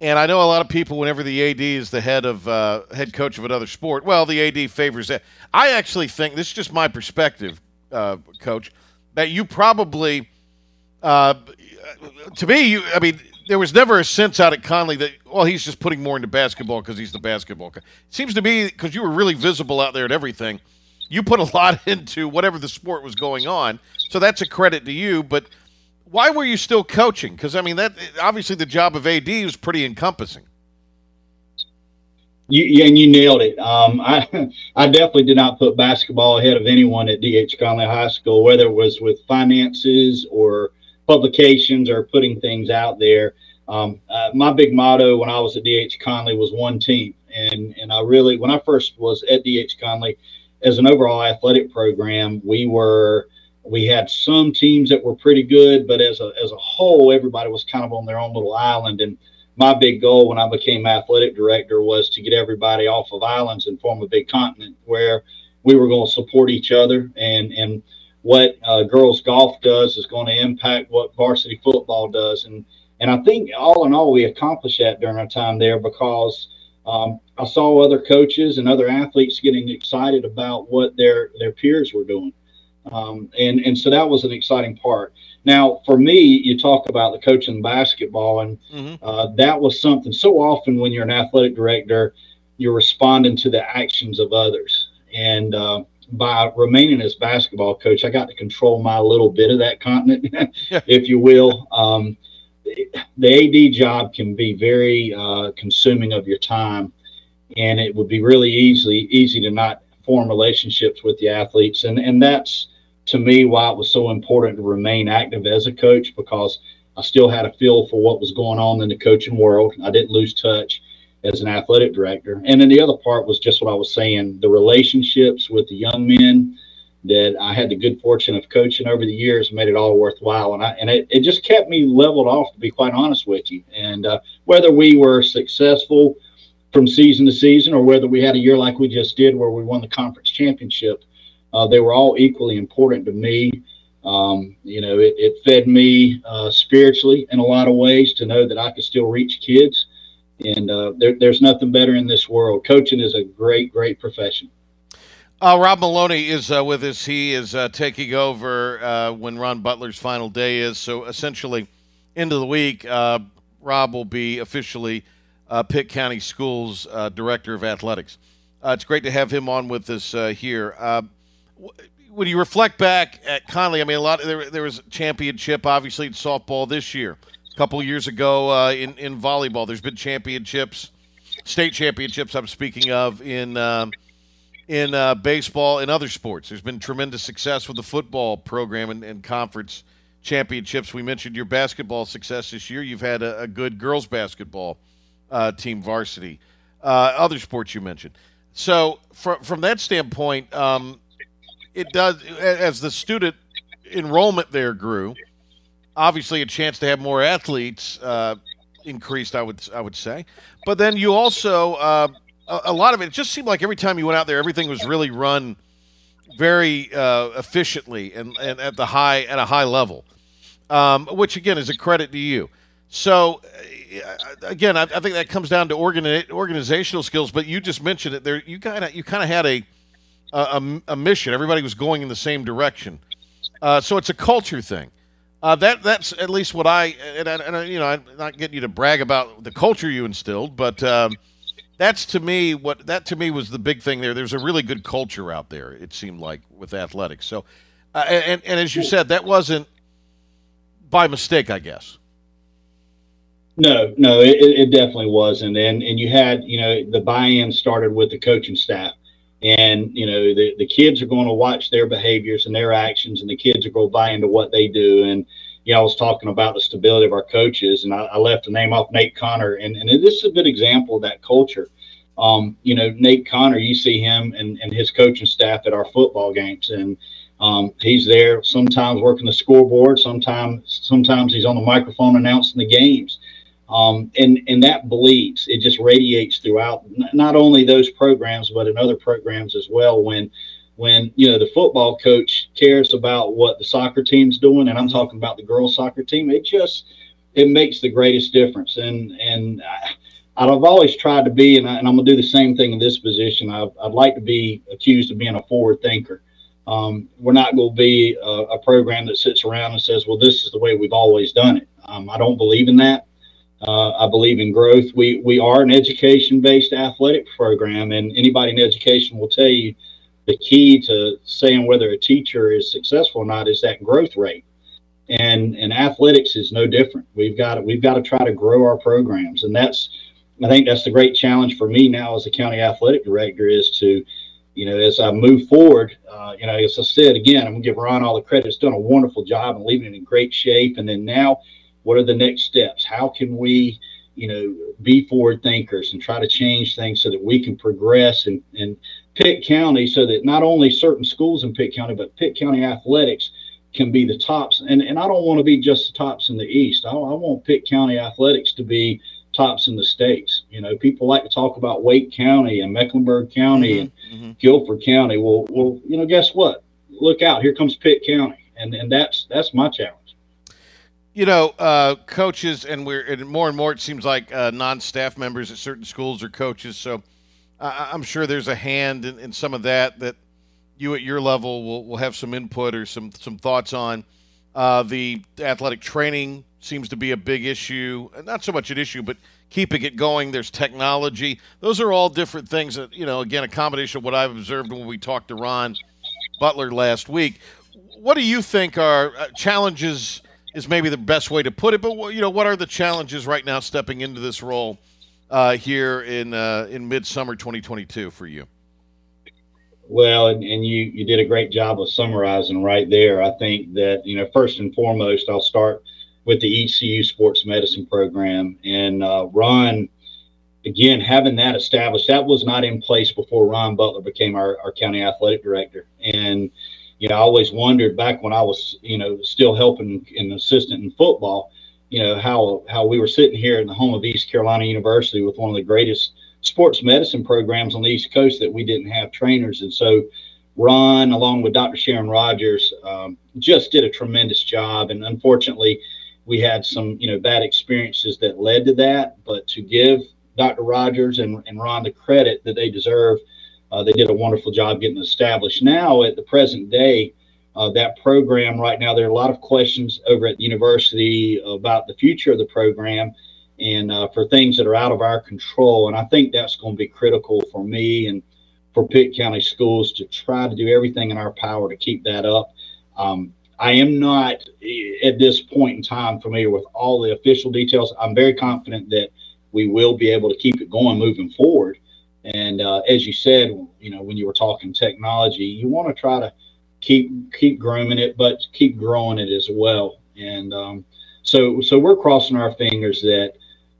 And I know a lot of people, whenever the AD is the head of uh, head coach of another sport, well, the AD favors that. I actually think this is just my perspective, uh, coach that you probably, uh, to me, you, I mean, there was never a sense out at Conley that, well, he's just putting more into basketball because he's the basketball. It seems to be because you were really visible out there at everything, you put a lot into whatever the sport was going on. So that's a credit to you. But why were you still coaching? Because I mean, that obviously the job of AD was pretty encompassing. You, and you nailed it. Um, I, I definitely did not put basketball ahead of anyone at DH Conley High School, whether it was with finances or publications or putting things out there. Um, uh, my big motto when I was at DH Conley was one team, and and I really when I first was at DH Conley, as an overall athletic program, we were we had some teams that were pretty good, but as a as a whole, everybody was kind of on their own little island. And my big goal when I became athletic director was to get everybody off of islands and form a big continent where we were going to support each other. And and what uh, girls golf does is going to impact what varsity football does and and I think all in all we accomplished that during our time there because um, I saw other coaches and other athletes getting excited about what their their peers were doing um, and and so that was an exciting part now, for me, you talk about the coaching basketball, and mm-hmm. uh, that was something so often when you're an athletic director, you're responding to the actions of others. And uh, by remaining as basketball coach, I got to control my little bit of that continent, if you will. Um, the AD job can be very uh, consuming of your time, and it would be really easily easy to not form relationships with the athletes, and and that's to me why it was so important to remain active as a coach because I still had a feel for what was going on in the coaching world. I didn't lose touch as an athletic director, and then the other part was just what I was saying: the relationships with the young men that I had the good fortune of coaching over the years made it all worthwhile. And I, and it, it just kept me leveled off, to be quite honest with you. And uh, whether we were successful from season to season or whether we had a year like we just did where we won the conference championship, uh, they were all equally important to me. Um, you know, it, it fed me uh, spiritually in a lot of ways to know that I could still reach kids. And uh, there, there's nothing better in this world. Coaching is a great, great profession. Uh, Rob Maloney is uh, with us. He is uh, taking over uh, when Ron Butler's final day is. So essentially, end of the week, uh, Rob will be officially Pitt County Schools Director of Athletics. it's great to have him on with us here. when you reflect back at Conley, I mean, a lot. There, there was a championship, obviously, in softball this year. Couple years ago in in volleyball, there's been championships, state championships. I'm speaking of in. Um, in uh, baseball and other sports. There's been tremendous success with the football program and, and, conference championships. We mentioned your basketball success this year. You've had a, a good girls basketball uh, team varsity. Uh, other sports you mentioned. So from from that standpoint, um, it does as the student enrollment there grew. Obviously, a chance to have more athletes uh, increased. I would I would say, but then you also uh, a, a, lot of it, it just seemed like every time you went out there, everything was really run very uh, efficiently and, and at the high at a high level, um, which again is a credit to you. So uh, again, I, I, think that comes down to organi- organizational skills. But you just mentioned it there. You kind of you kind of had a, a, a mission. Everybody was going in the same direction. Uh, so it's a culture thing. Uh, that that's at least what I and, and, you know I'm not getting you to brag about the culture you instilled, but um, that's to me what that to me was the big thing there. There's a really good culture out there. It seemed like with athletics. So, uh, and and as you said, that wasn't by mistake, I guess. No, no, it, it definitely wasn't. And and you had you know the buy-in started with the coaching staff, and you know the the kids are going to watch their behaviors and their actions, and the kids are going to buy into what they do. And you know, I was talking about the stability of our coaches, and I, I left the name off Nate Connor, and, and this is a good example of that culture. Um, you know, Nate Connor, you see him and, and his coaching staff at our football games, and um, he's there sometimes working the scoreboard, sometimes sometimes he's on the microphone announcing the games. Um, and and that bleeds. It just radiates throughout not only those programs, but in other programs as well. When when you know the football coach cares about what the soccer team's doing, and I'm talking about the girls soccer team, it just it makes the greatest difference. And and I, have always tried to be, and, I, am gonna do the same thing in this position. I, would like to be accused of being a forward thinker. Um, we're not going to be a, a, program that sits around and says, "Well, this is the way we've always done it." Um, I don't believe in that. Uh, I believe in growth. We we are an education-based athletic program, and anybody in education will tell you the key to saying whether a teacher is successful or not is that growth rate. And and athletics is no different. We've got to, we've got to try to grow our programs, and that's I think that's the great challenge for me now as a county athletic director is to, you know, as I move forward, uh, you know, as I said again, I'm gonna give Ron all the credit. He's done a wonderful job and leaving it in great shape. And then now, what are the next steps? How can we, you know, be forward thinkers and try to change things so that we can progress and and Pitt County so that not only certain schools in Pitt County, but Pitt County athletics can be the tops. And, and I don't want to be just the tops in the East. I, I want Pitt County athletics to be tops in the states. You know, people like to talk about Wake County and Mecklenburg County mm-hmm, and mm-hmm. Guilford County. Well, well, you know, guess what? Look out! Here comes Pitt County, and and that's that's my challenge. You know, uh, coaches, and we're and more and more. It seems like uh, non-staff members at certain schools are coaches. So I'm sure there's a hand in, in, some of that that you at your level will, will have some input or some some thoughts on. Uh, the athletic training seems to be a big issue, not so much an issue, but keeping it going. There's technology; those are all different things. That you know, again, a combination of what I've observed when we talked to Ron Butler last week. What do you think are uh, challenges is maybe the best way to put it. But you know, what are the challenges right now stepping into this role uh, here in uh, in midsummer 2022 for you? Well, and, and you you did a great job of summarizing right there. I think that you know first and foremost, I'll start with the ECU Sports Medicine program and uh, Ron. Again, having that established, that was not in place before Ron Butler became our, our county athletic director. And you know, I always wondered back when I was you know still helping an assistant in football, you know how how we were sitting here in the home of East Carolina University with one of the greatest sports medicine programs on the East Coast that we didn't have trainers, and so Ron, along with Dr. Sharon Rogers, um, just did a tremendous job. And unfortunately, we had some you know bad experiences that led to that. But to give Dr. Rogers and, and Ron the credit that they deserve, uh, they did a wonderful job getting established. Now, at the present day, uh, that program right now, there are a lot of questions over at the university about the future of the program and uh, for things that are out of our control. And I think that's going to be critical for me and for Pitt County Schools to try to do everything in our power to keep that up. Um, I am not eh, at this point in time familiar with all the official details. I'm very confident that we will be able to keep it going moving forward. And uh, as you said, you know, when you were talking technology, you want to try to keep keep grooming it, but keep growing it as well. And um, so so we're crossing our fingers that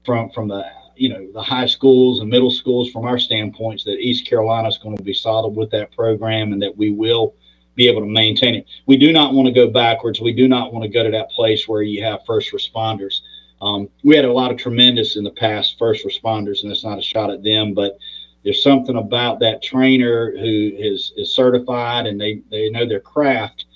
from from the you know the high schools and middle schools from our standpoints that East Carolina is going to be solid with that program and that we will be able to maintain it. We do not want to go backwards. We do not want to go to that place where you have first responders. Um, we had a lot of tremendous in the past first responders, and it's not a shot at them, but there's something about that trainer who is is certified and they they know their craft.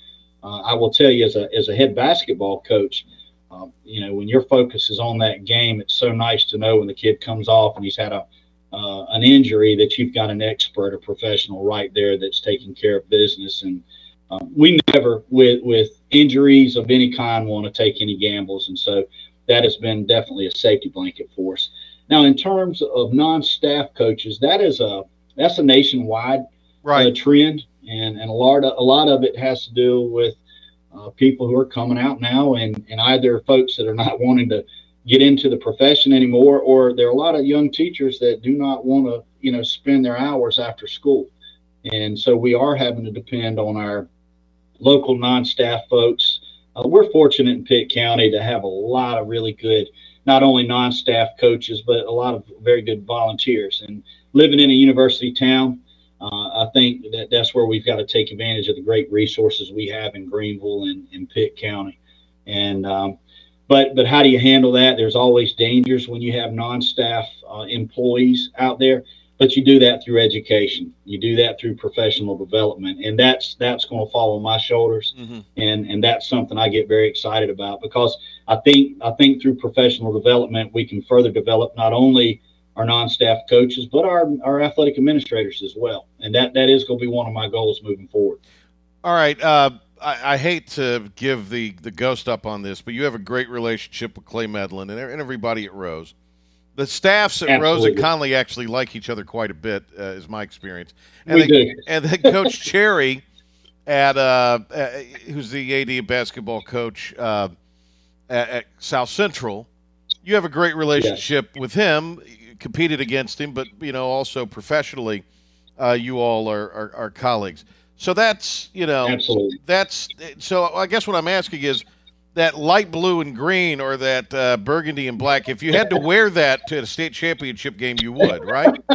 Uh, I will tell you as a as a head basketball coach, um, you know when your focus is on that game, it's so nice to know when the kid comes off and he's had a uh, an injury that you've got an expert, a professional right there that's taking care of business. And um, we never, with with injuries of any kind, want to take any gambles, and so that has been definitely a safety blanket for us. Now, in terms of non-staff coaches, that is a that's a nationwide right. uh, trend, and and a lot of a lot of it has to do with uh, people who are coming out now, and and either folks that are not wanting to get into the profession anymore, or there are a lot of young teachers that do not want to you know spend their hours after school, and so we are having to depend on our local non-staff folks. Uh, we're fortunate in Pitt County to have a lot of really good not only non-staff coaches, but a lot of very good volunteers. And living in a university town, uh, I think that that's where we've got to take advantage of the great resources we have in Greenville and in Pitt County. And um, but but how do you handle that? There's always dangers when you have non-staff uh, employees out there. But you do that through education. You do that through professional development, and that's that's going to fall on my shoulders Mm-hmm. and and that's something I get very excited about because I think I think through professional development we can further develop not only our non-staff coaches but our our athletic administrators as well, and that that is going to be one of my goals moving forward. All right. Uh, I, I hate to give the, the ghost up on this, but you have a great relationship with Clay Medlin and, and everybody at Rose. The staffs at Rose and Conley actually like each other quite a bit, uh, is my experience. And We then, do. And then Coach Cherry, at uh, uh, who's the AD basketball coach uh, at, at South Central, you have a great relationship with him. You competed against him, but you know also professionally, uh, you all are, are, are colleagues. So that's you know Absolutely. that's so. I guess what I'm asking is that light blue and green or that uh, burgundy and black. If you had to wear that to a state championship game, you would, right?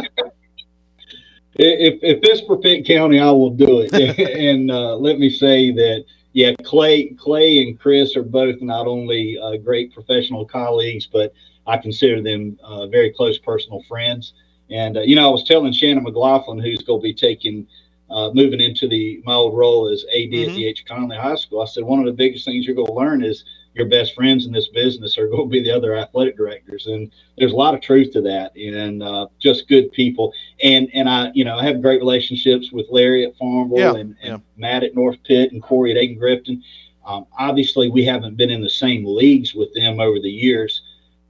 If if it's for Pitt County, I will do it. and uh, let me say that yeah, Clay Clay and Chris are both not only uh, great professional colleagues, but I consider them uh, very close personal friends. And uh, you know, I was telling Shannon McLaughlin, who's going to be taking uh, moving into the my old role as AD at DH Conley High School. I said one of the biggest things you're going to learn is your best friends in this business are going to be the other athletic directors, and there's a lot of truth to that. And uh, just good people. And and I you know I have great relationships with Larry at Farmville Yeah, and, and Matt at North Pitt and Corey at Ayden Grifton. Um, obviously, we haven't been in the same leagues with them over the years.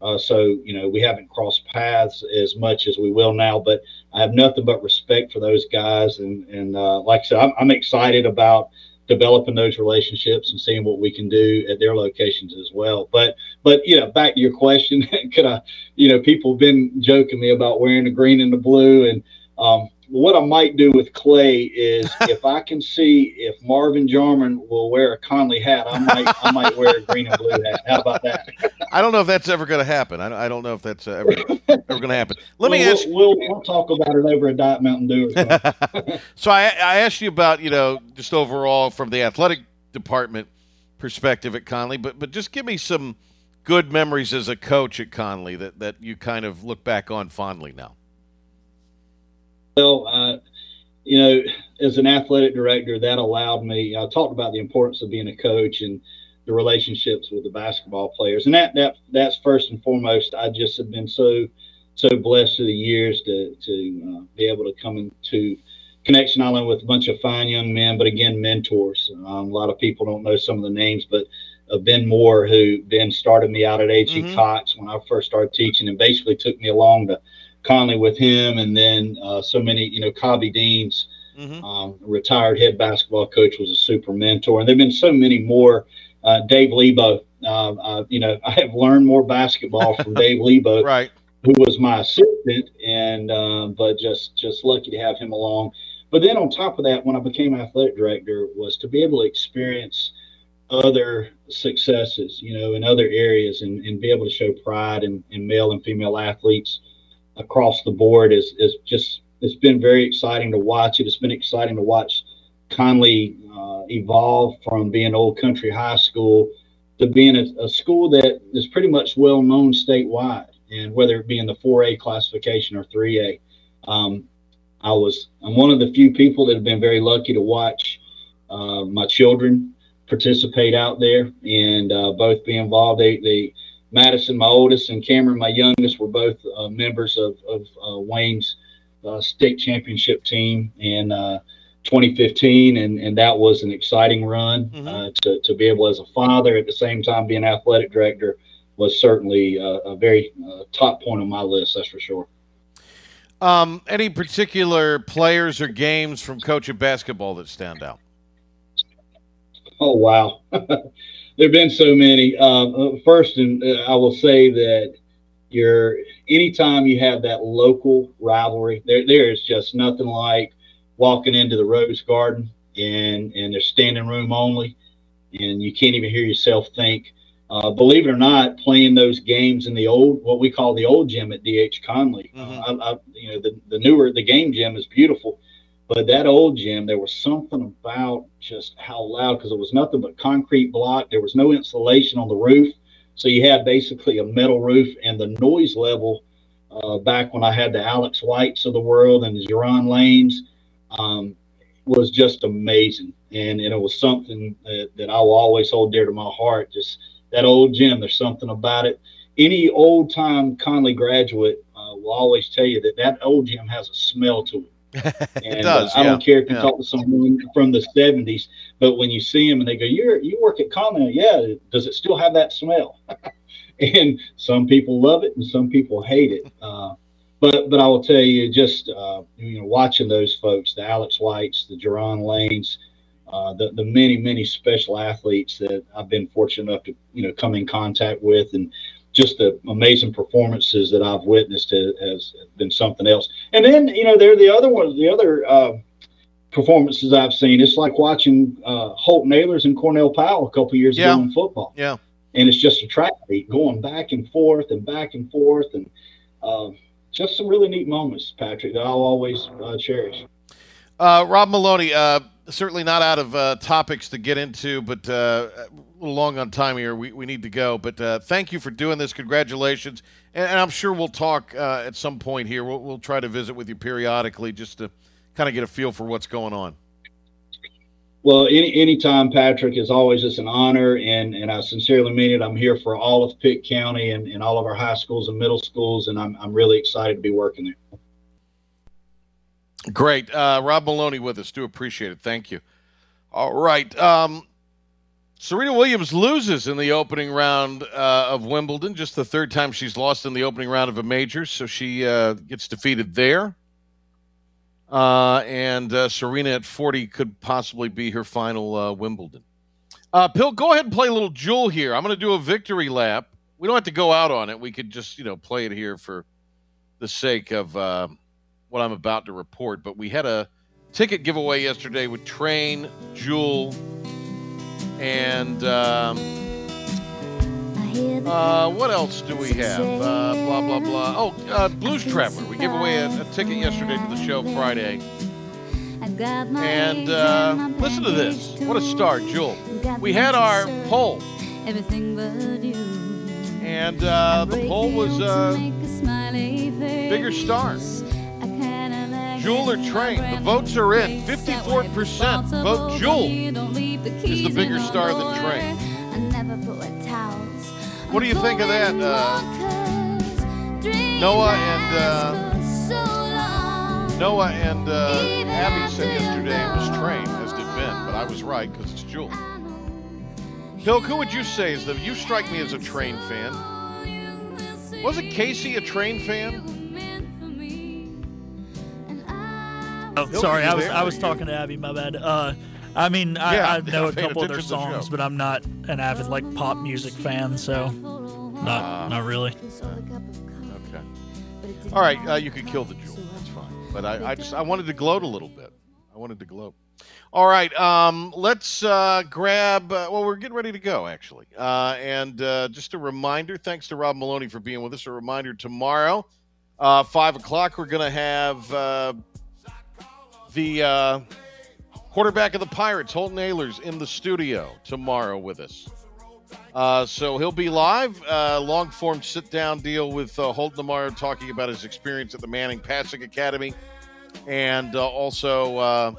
Uh, so, you know, we haven't crossed paths as much as we will now, but I have nothing but respect for those guys. And, and uh, like I said, I'm, I'm excited about developing those relationships and seeing what we can do at their locations as well. But but you know, back to your question, could I? You know, people have been joking me about wearing the green and the blue, and um, what I might do with Clay is if I can see if Marvin Jarman will wear a Conley hat, I might I might wear a green and blue hat. How about that? I don't know if that's ever going to happen. I, I don't know if that's uh, ever, ever going to happen. Let me we'll, ask. We'll, we'll talk about it over a Diet Mountain Dew. so I, I asked you about you know just overall from the athletic department perspective at Conley, but but just give me some good memories as a coach at Conley that that you kind of look back on fondly now. Well, uh, you know, as an athletic director, that allowed me. I talked about the importance of being a coach and the relationships with the basketball players, and that that that's first and foremost. I just have been so so blessed through the years to to uh, be able to come into connection only with a bunch of fine young men, but again mentors. Um, a lot of people don't know some of the names, but uh, Ben Moore, who Ben started me out at AG Mm-hmm. mm Cox when I first started teaching, and basically took me along to Conley with him, and then uh, so many, you know, Cobby Deans, Mm-hmm. um, retired head basketball coach, was a super mentor, and there've been so many more. Uh, Dave Lebo, uh, uh, you know, I have learned more basketball from Dave Lebo, right, who was my assistant, and uh, but just just lucky to have him along. But then on top of that, when I became athletic director, was to be able to experience other successes, you know, in other areas, and, and be able to show pride in, in male and female athletes across the board is is just it's been very exciting to watch it. It's been exciting to watch Conley uh, evolve from being old country high school to being a, a school that is pretty much well known statewide, and whether it be in the 4A classification or 3A. Um, I was I'm one of the few people that have been very lucky to watch uh, my children participate out there and uh, both be involved. They, they Madison, my oldest, and Cameron, my youngest, were both uh, members of, of uh, Wayne's uh, state championship team in uh, 2015, and, and that was an exciting run. Uh, to, to be able, as a father, at the same time being athletic director, was certainly a, a very uh, top point on my list. That's for sure. Um, any particular players or games from coach of basketball that stand out? Oh wow, there've been so many. Um, uh, first, and uh, I will say that you're anytime you have that local rivalry, there there is just nothing like walking into the Rose Garden and and there's standing room only, and you can't even hear yourself think. Uh, believe it or not, playing those games in the old, what we call the old gym at DH Conley, uh, I, I, you know, the, the newer, the game gym is beautiful, but that old gym, there was something about just how loud because it was nothing but concrete block. There was no insulation on the roof, so you had basically a metal roof, and the noise level uh, back when I had the Alex Whites of the world and the Jerron Lanes um, was just amazing, and, and it was something that, that I will always hold dear to my heart. Just that old gym, there's something about it. Any old time Conley graduate uh, will always tell you that that old gym has a smell to it. And, does, uh, I don't care if you yeah. talk to someone from the 70s, but when you see them and they go, "You're you work at Conley, yeah? Does it still have that smell?" and some people love it and some people hate it. Uh, but but I will tell you, just uh, you know, watching those folks, the Alex Whites, the Jerron Lanes, uh, the the many many special athletes that I've been fortunate enough to you know come in contact with, and just the amazing performances that I've witnessed has, been something else. And then you know there are the other ones, the other uh, performances I've seen. It's like watching uh, Holt Naylor's and Cornell Powell a couple years Yeah. ago in football Yeah. and it's just a track meet going back and forth and back and forth and um, just some really neat moments, Patrick, that I'll always uh, cherish. Uh, Rob Maloney, uh, certainly not out of uh, topics to get into, but uh, little long on time here. We, we need to go. But uh, thank you for doing this. Congratulations. And, and I'm sure we'll talk uh, at some point here. We'll, we'll try to visit with you periodically just to kind of get a feel for what's going on. Well, any anytime, Patrick, is always just an honor, and, and I sincerely mean it. I'm here for all of Pitt County and, and all of our high schools and middle schools, and I'm, I'm really excited to be working there. Great. Uh, Rob Maloney with us. Do appreciate it. Thank you. All right. Um, Serena Williams loses in the opening round uh, of Wimbledon, just the third time she's lost in the opening round of a major, so she uh, gets defeated there. Uh, and uh, Serena at 40 could possibly be her final uh, Wimbledon. Uh, Bill, go ahead and play a little Jewel here. I'm going to do a victory lap. We don't have to go out on it. We could just, you know, play it here for the sake of what I'm about to report. But we had a ticket giveaway yesterday with Train, Jewel, and um, uh, what else do we have? Uh, blah blah blah. Oh, uh, Blues Traveler. We gave away a, a ticket yesterday to the show Friday. And uh, listen to this. What a start, Jewel. We had our poll. And uh, the poll was uh, bigger star. Jewel or Train. The votes are in. 54% vote Jewel is the bigger star than Train. What do you think of that? Uh, Noah and uh, Noah and uh, Abby said yesterday it was Train, as did Ben, but I was right because it's Jewel. Hilk, who would you say is the? You strike me as a Train fan. Wasn't Casey a Train fan? Oh, sorry, I was? I was talking to Abby. My bad. Uh, I mean, I, Yeah, I know a paying couple of their attention to the songs, show. but I'm not an avid like pop music fan, so not Ah. not really. Okay. All right, uh, you could kill the jewel. That's fine. But I, I just I wanted to gloat a little bit. I wanted to gloat. All right, um, let's uh, grab. Uh, well, we're getting ready to go actually, uh, and uh, just a reminder. Thanks to Rob Maloney for being with us. A reminder tomorrow, uh, five o'clock, we're going to have uh, the uh, quarterback of the Pirates, Holton Ahlers, in the studio tomorrow with us. Uh, so he'll be live, uh, long form sit down deal with uh, Holton tomorrow, talking about his experience at the Manning Passing Academy and uh, also uh,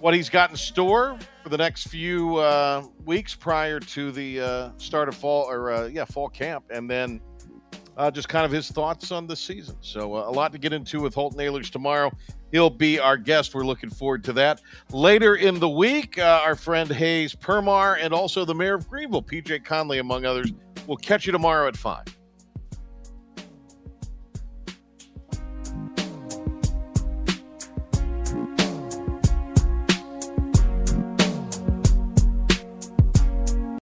what he's got in store for the next few uh, weeks prior to the start of fall or yeah fall camp, and then uh, just kind of his thoughts on the season. So uh, a lot to get into with Holton Ahlers tomorrow. He'll be our guest. We're looking forward to that. Later in the week, uh, our friend Hayes Permar and also the mayor of Greenville, PJ Connelly, among others, We'll catch you tomorrow at 5.